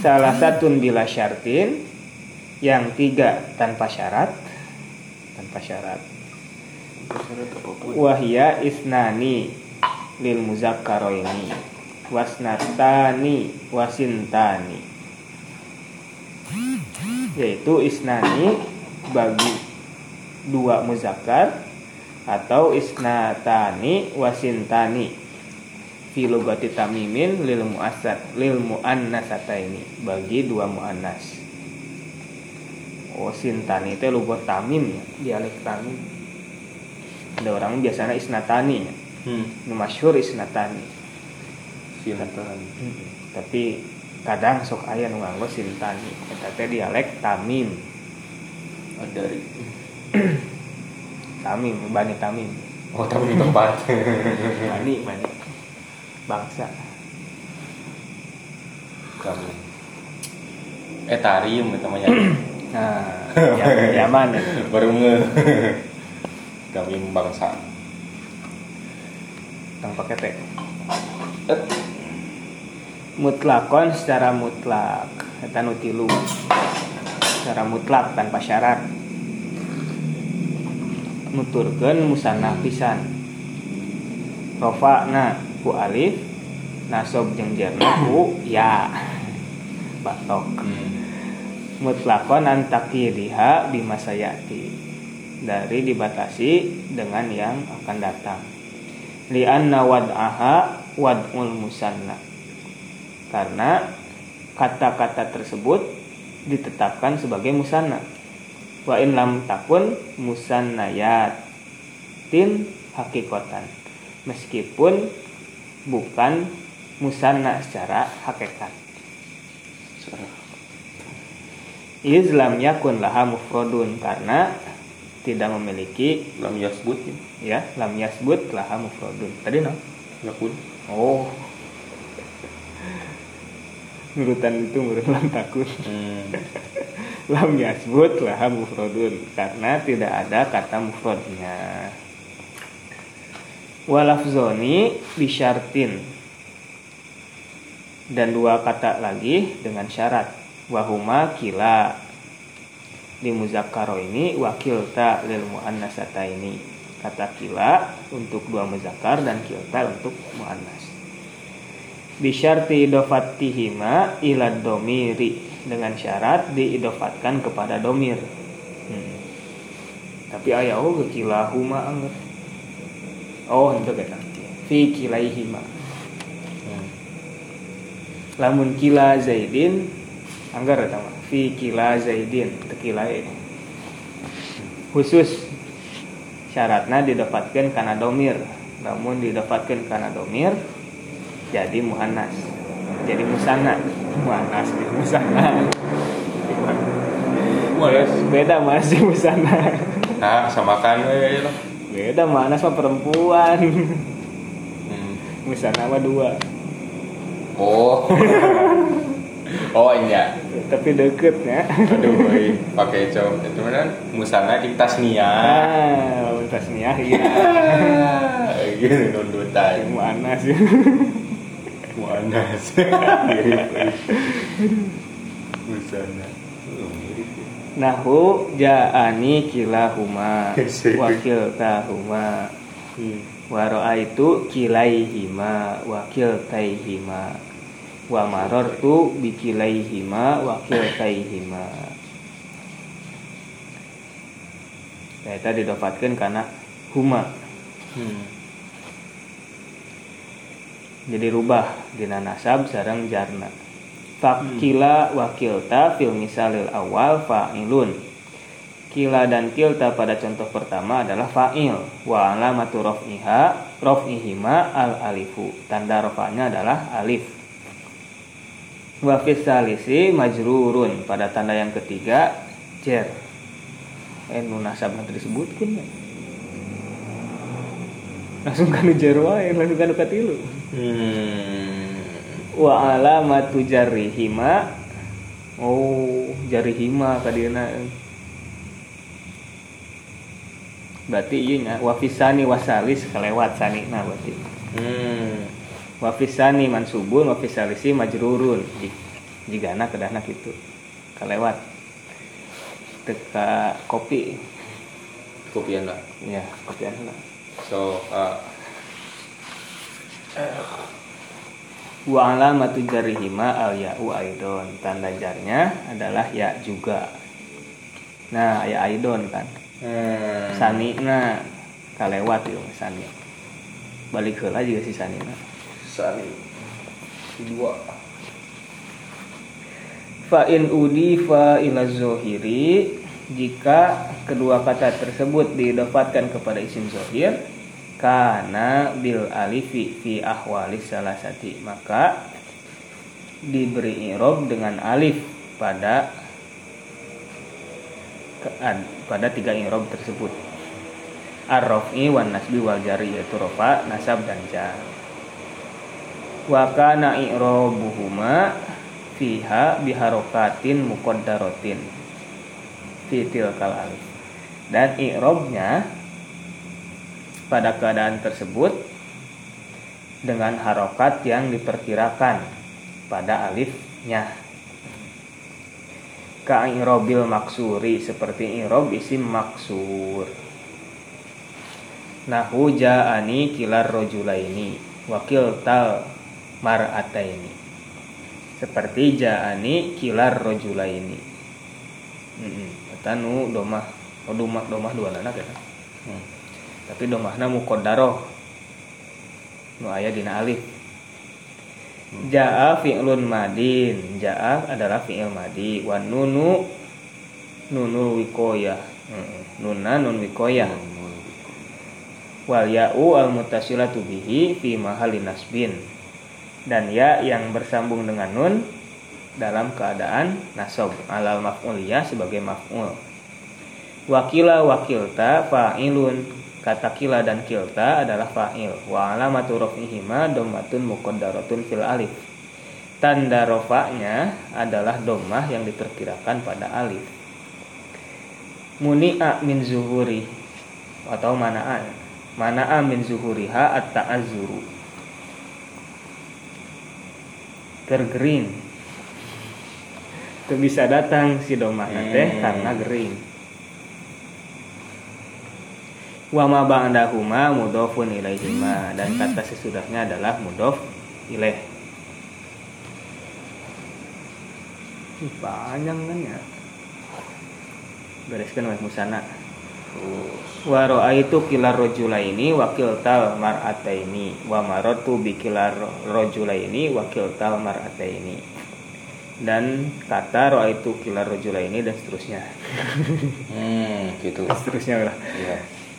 Salah satu bila syartin. Yang tiga tanpa syarat. Tanpa syarat. Wahya isnani lil muzakkaroini. Wasnatani wasintani. Yaitu isnani bagi dua muzakkar atau isnatani wasintani. Fi lugati tamimin lil muassat lil muannasataini bagi dua muannas. Oh sintani itu lugot tamim ya dialek tamim. Ada orang biasanya isnatani ya. Hmm. masyhur isnatani. Sinatan. tapi kadang sok aya nu nganggo sintani. Eta teh dialek tamim. Adari. tamim bani tamim Oh, tapi di tempat. bani bani bangsa Kamu. Eh, tarium itu namanya. nah ya, Yaman ya. Baru nge. Kami bangsa. tang pakai teh Eh, mutlakon secara mutlak eta tilu secara mutlak tanpa syarat nuturkeun musanna pisan. Rofa'na ku alif nasob jeung jerna ku ya. Batok. Hmm. mutlakon antakiriha bimasayati dari dibatasi dengan yang akan datang. Lianna wad'aha wad'ul musanna. Karena kata-kata tersebut ditetapkan sebagai musanna wa in lam takun musannayatin hakikotan. Meskipun bukan musanna secara hakikat. Islam yakun laha mufrodun karena tidak memiliki Lam yasbut ya. ya lam yasbut laha mufrodun tadi no? Yakun. oh nurutan itu menurut lam takun. Hmm. lam yasbut laha mufrodun karena tidak ada kata mufrodnya walafzoni bisyartin dan dua kata lagi dengan syarat. Wahuma kila. Di muzakkaro ini wakil ta lil muannasata ini kata kila untuk dua muzakkar dan kilta untuk muannas bisyarti idofatihima ila domiri. Dengan syarat diidofatkan kepada domir. Hmm. tapi ayah oh kilahuma anggar oh itu kata. Fi kilaihima. Hmm. lamun kila zaidin anggar mah fi kila zaidin tekila ini khusus syaratnya didapatkan karena domir. Namun didapatkan karena domir jadi muhannas jadi musana muhannas jadi musana Wales. beda masih musana Nah, samakan we lah. beda muhannas mah perempuan Hmm. musana mah dua Oh. oh iya. tapi deket ya Aduh, pakai cowok itu kan musana di tasnia. ah tasniah iya Gitu nundutan. muhannas ya Muanas. Mirip. Musana. Oh, mirip. ya. Nahu ja'ani kilahuma wakil tahuma Hmm. Waro'a itu kilaihima wakil taihima Wa marortu bikilaihima wakil taihima Nah, itu didapatkan karena huma Hmm. Jadi rubah. Dina nasab sarang jarna. Fakila wakilta fil misalil awal fa'ilun. Kila dan kilta pada contoh pertama adalah fa'il. Wa alamatu rof'iha Rof'ihima al alifu Tanda rofa'nya adalah alif. Wa fis salisi majrurun. Pada tanda yang ketiga Jer. Eh nu nasab nanti disebutkan ya. Langsung kan jer wae Langsung kan katilu. Hmm. wa alamatu jarrihima. Oh jarrihima kadina berarti iya nya wa fisani wasalis kelewat sani nah berarti. Hmm. wa fisani mansubun wa fisalisi majrurun. Jika anak kedahna gitu kelewat teka kopi. Kopian lah. ya kopi anak So, uh, wa alamatu jarrihima al ya'u aidon tanda jarnya adalah ya juga nah ya aidon kan hmm. sani na kalewat yuk sani balik heula juga si sani na Sani. Dua. fa in udifa ila zohiri jika kedua kata tersebut diidofatkan kepada isim zohir karena bil alifi fi ahwali salasati maka diberi irob dengan alif pada pada tiga irob tersebut. Ar-raf'i wan nasbi wal jari yaitu rofa nasab dan jar. Wa kana i'rabuhuma fiha biharokatin muqaddaratin fi tilkal alif. Dan i'rabnya pada keadaan tersebut dengan harokat yang diperkirakan pada alifnya. Ka i'robil maksuri seperti i'rob isim maksur. Nahu ja'ani kilar rojulaini wakil tal mar'ataini. Seperti ja'ani kilar rojulaini nu domah oh domah domah dua anak ya Hmm. tapi domahna muqaddaroh nu aya dina alif. Ja'a fi'lun madin. Ja'a adalah fi'il madi. Wa nunu Nunul wikoyah Mm, Nuna nun wikoyah Wal ya'u al mutasilatu bihi Fi mahali nasbin. Dan ya yang bersambung dengan nun Dalam keadaan nasab Alal maf'uliyah sebagai maf'ul. Wakila wakilta fa'ilun. Kata kila dan kilta adalah fa'il. Wa alamatu rof'ihima dommatun muqaddaratun fil alif. Tanda rofaknya adalah domah yang diperkirakan pada alif. Muni'a min zuhuri Atau mana'a Mana'a min zuhuriha at-ta'azzuru. Tergering Teu bisa datang si teh Hmm. karena gering. Wa ma ba'dahuma mudhofun ilaihima dan kata sesudahnya adalah mudhof ilaih. Ih, Panjang kan ya. Bereskan weh musana. Wa ra'aitu kilar rajulaini wa kiltal mar'ataini wa maratu bi kilar rajulaini wa kiltal mar'ataini. Dan kata ra'aitu kilar rajulaini dan seterusnya. Hmm, gitu. seterusnya lah. Iya.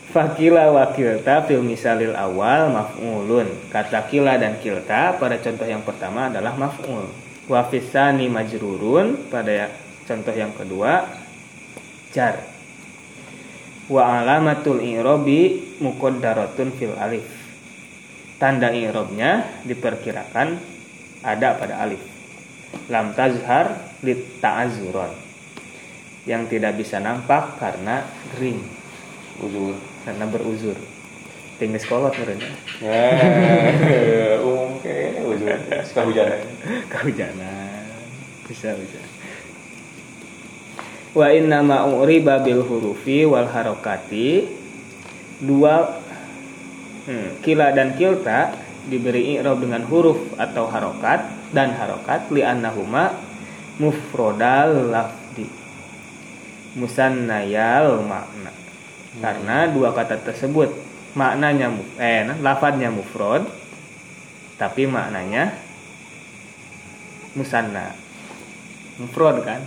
Fakila wa kilta fil misalil awal maf'ulun. Kata kila dan kilta pada contoh yang pertama adalah maf'ul. Wa fisani majrurun pada contoh yang kedua jar. Wa alamatul i'robi muqaddaratun fil alif. Tanda i'robnya diperkirakan ada pada alif. Lam tazhar lit ta'azuron. Yang tidak bisa nampak karena gering Uzur. karena beruzur tinggal sekolot mereka Ya, umum kayaknya uzur. Hujan. kehujanan bisa bisa wa inna ma uriba bil hurufi wal harokati dua hmm, kila dan kilta diberi i'rab dengan huruf atau harokat dan harokat li annahuma mufrodal lafdi. Musannayal makna. Karena dua kata tersebut maknanya mu- eh nah, lafadznya mufrod tapi maknanya musanna. Mufrod kan?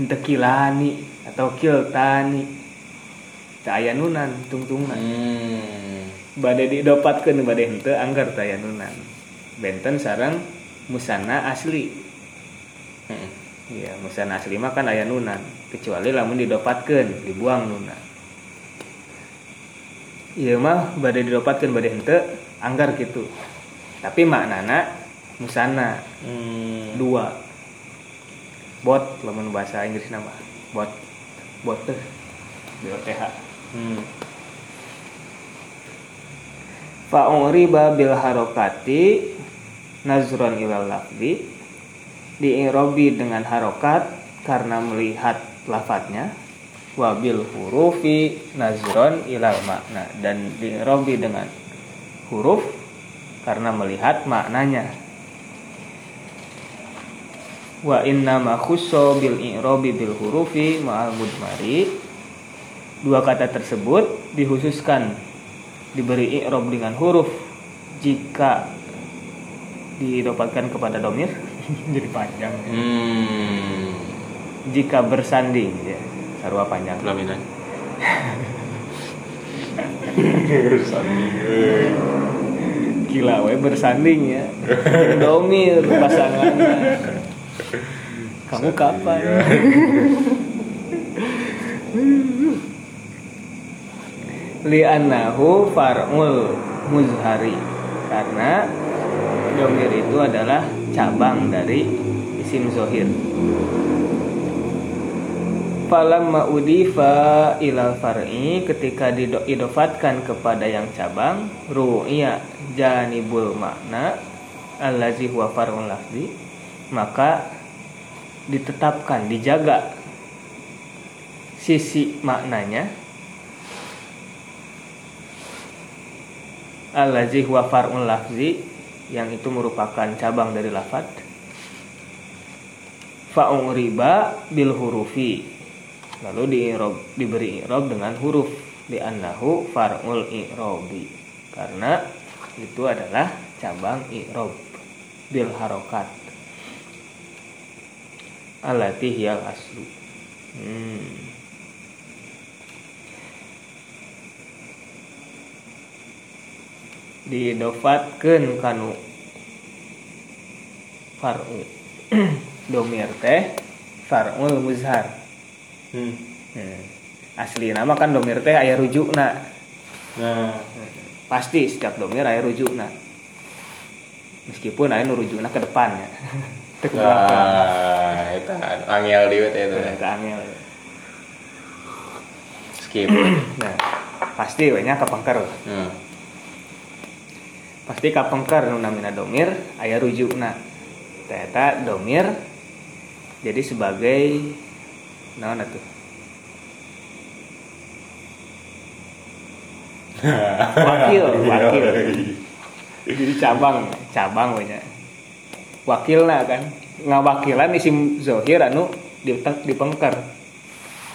Ente kilani atau kiltani. Caya nunan tungtungan. Hmm. Badai didapatkan badai hente anggar taya nunan. Benten sarang musanna asli. Hmm. Iya, musanna asli mah kan aya nunan kecuali lamun didapatkan dibuang nunan. Iya mah badai didapatkan badai hente anggar gitu tapi maknana musanna Hmm. dua. Bot lamun bahasa Inggris nama. Bot. Bot teh. BOTH Hmm. Fa'uriba bil harokati nazron ilal lafzi diirobi dengan harokat karena melihat lafadznya wabil hurufi nazron ilal makna dan diirobi dengan huruf karena melihat maknanya. Wa inna ma bil i'robi bil hurufi ma'al mudmari dua kata tersebut dihususkan diberi i'rob dengan huruf jika didapatkan kepada domir jadi panjang. Hmm. jika bersanding ya sarua panjang. Pelaminan. gila we bersanding ya. Domir pasangannya. Kamu kapan li'annahu far'ul muzhari. Karena domir itu adalah cabang dari isim zohir. Falamma udifa ilal far'i ketika didofatkan kepada yang cabang ru'ya janibul makna allazi huwa far'ul lafzi maka ditetapkan dijaga sisi maknanya allazi huwa far'ul lafzi yang itu merupakan cabang dari lafad fa'ung riba bil hurufi. Lalu di diberi i'rob dengan huruf. Di annahu far'ul i'robi. Karena itu adalah cabang i'rob bil harokat. Alati hiyal aslu. Hmm. Didofatkeun kanu far'u domir teh far'ul muzhar Hmm. Hmm. asli nama kan domir teh aya rujukna Nah, pasti setiap domir aya rujukna meskipun aya nu rujukna ke depannya Teu ke belakang. nah, itu angel diwet itu. Ke angel. Skip. nah pasti we nya kapengker Hmm. Pasti kapengker nu namina domir aya rujukna ternyata domir jadi sebagai naon atuh? Wakil wakil. Jadi cabang cabang punya wakilna kan. Ngawakilan isim zohir anu di dipengker.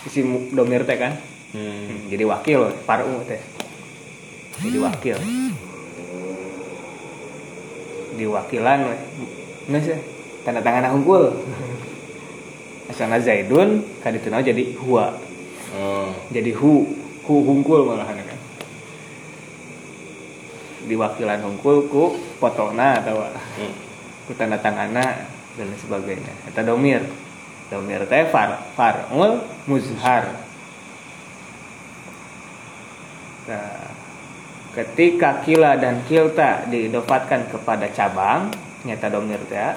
Isim domir teh kan. Hmm. Hmm, jadi wakil paru teh. Jadi wakil diwakilan ya tanda tangan hungkul asalna zaidun kadituna jadi huwa Oh. jadi hu hu hungkul malahan kan. Diwakilan hungkul ku fotona atau Hmm. ku tanda tanganna dan sebagainya. Eta domir domir teh far farul muzhar. Nah, ketika kila dan kilta diidofatkan kepada cabang nyata domir teh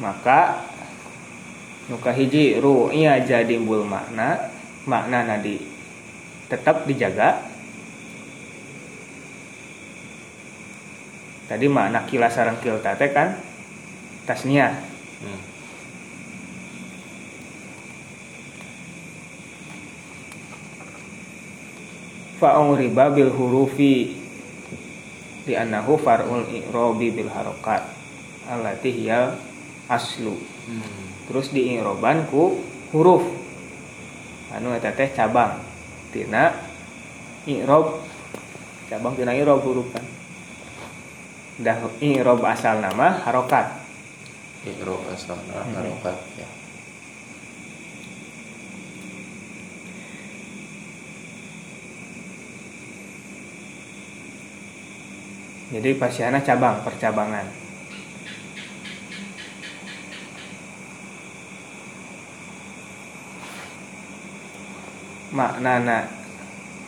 maka nuka hiji ru'ya jadi bul makna makna nadi tetap dijaga tadi makna kila sarang kilta teh kan tasnya Hmm. Fa'uriba bil hurufi. Di annahu far'ul i'robi bil harokat. Allati hiya aslu. Hmm. terus di i'roban ku huruf. Anu eta teh cabang. Tina i'rob. Cabang tina i'rob huruf kan. Dah i'rob asal nama harokat. Ikro asana harokat ya. Jadi pasiana cabang percabangan maknana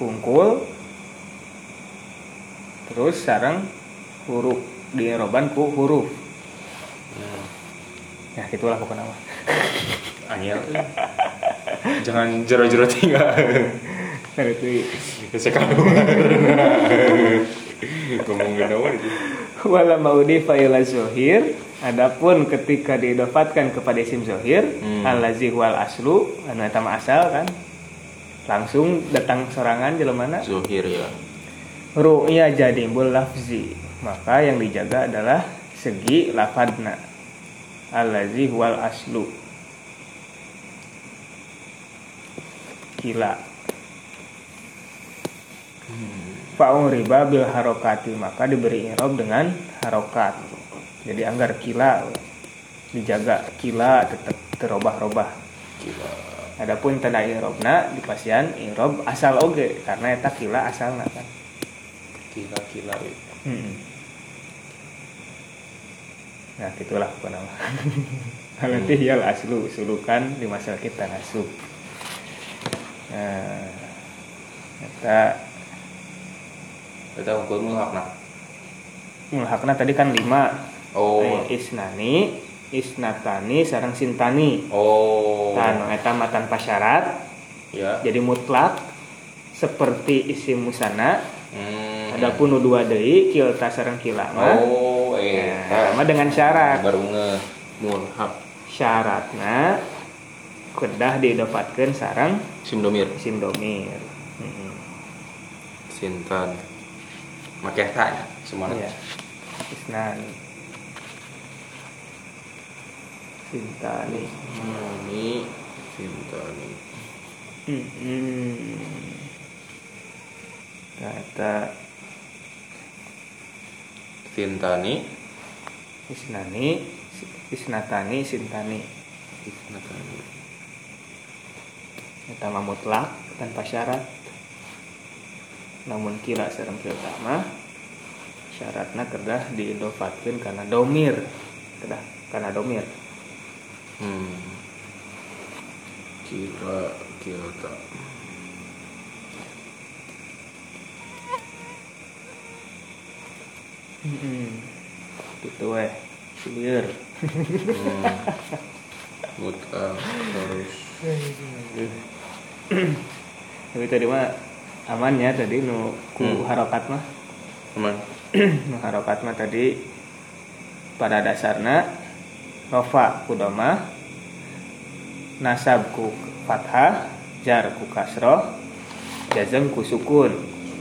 hungkul terus sarang huruf di eroban ku huruf Hmm. ya gitulah pokoknya mah Angel. Jangan jero-jero tinggal. itu kalau ngomong gak nawan itu. wala maudi fa'ila zohir. Adapun ketika diidofatkan kepada isim zohir Hmm. allazi wal aslu anu eta asal kan? Langsung datang serangan jelema mana Zuhir ya. ru'ya jadi lafzi. Maka yang dijaga adalah segi lafadna. Allazi wal aslu. Kila Fa'ung riba bil harokati maka diberi irob dengan harokat jadi anggar kila dijaga kila tetap terobah-robah adapun tanda irobna di pasian irob asal oge karena eta kila asalna kan Gila gila. we. Mm-mm. Nah, gitulah apa nama. Nanti ya aslu sulukan di masalah kita. Nah, kita Kita ukur mulhakna. mulhakna tadi kan lima. Oh. Eh, isnani, isnatani, sarang sintani. Oh. Kan, eta mah tanpa syarat, Ya. jadi mutlak seperti isim musana. Hmm. Adapun nu dua deui kilta sareng kila mah. Oh, eh. Nah, mah dengan syarat. Baru nge mulhak syaratnya kedah didapatkan sarang simdomir isim domir Mm-mm. Sintan make tanya semuanya Iya. Isnani Sintani. Ini sintani. Mm-mm. Kata sintani. Isnani. Isnatani Sintani. Sintani Eta mah mutlak tanpa syarat Namun kira sareng kira mah syaratnya kedah diidofatkan karena domir kedah karena domir hmm kira kira tak Hmm. Gitu weh. Clear. hmm. mutlak harus Tapi tadi mah aman ya tadi nu ku Hmm. harokat mah. aman nu harokat mah tadi pada dasarnya rofa ku domah nasab ku fathah jar ku kasroh jazm ku sukun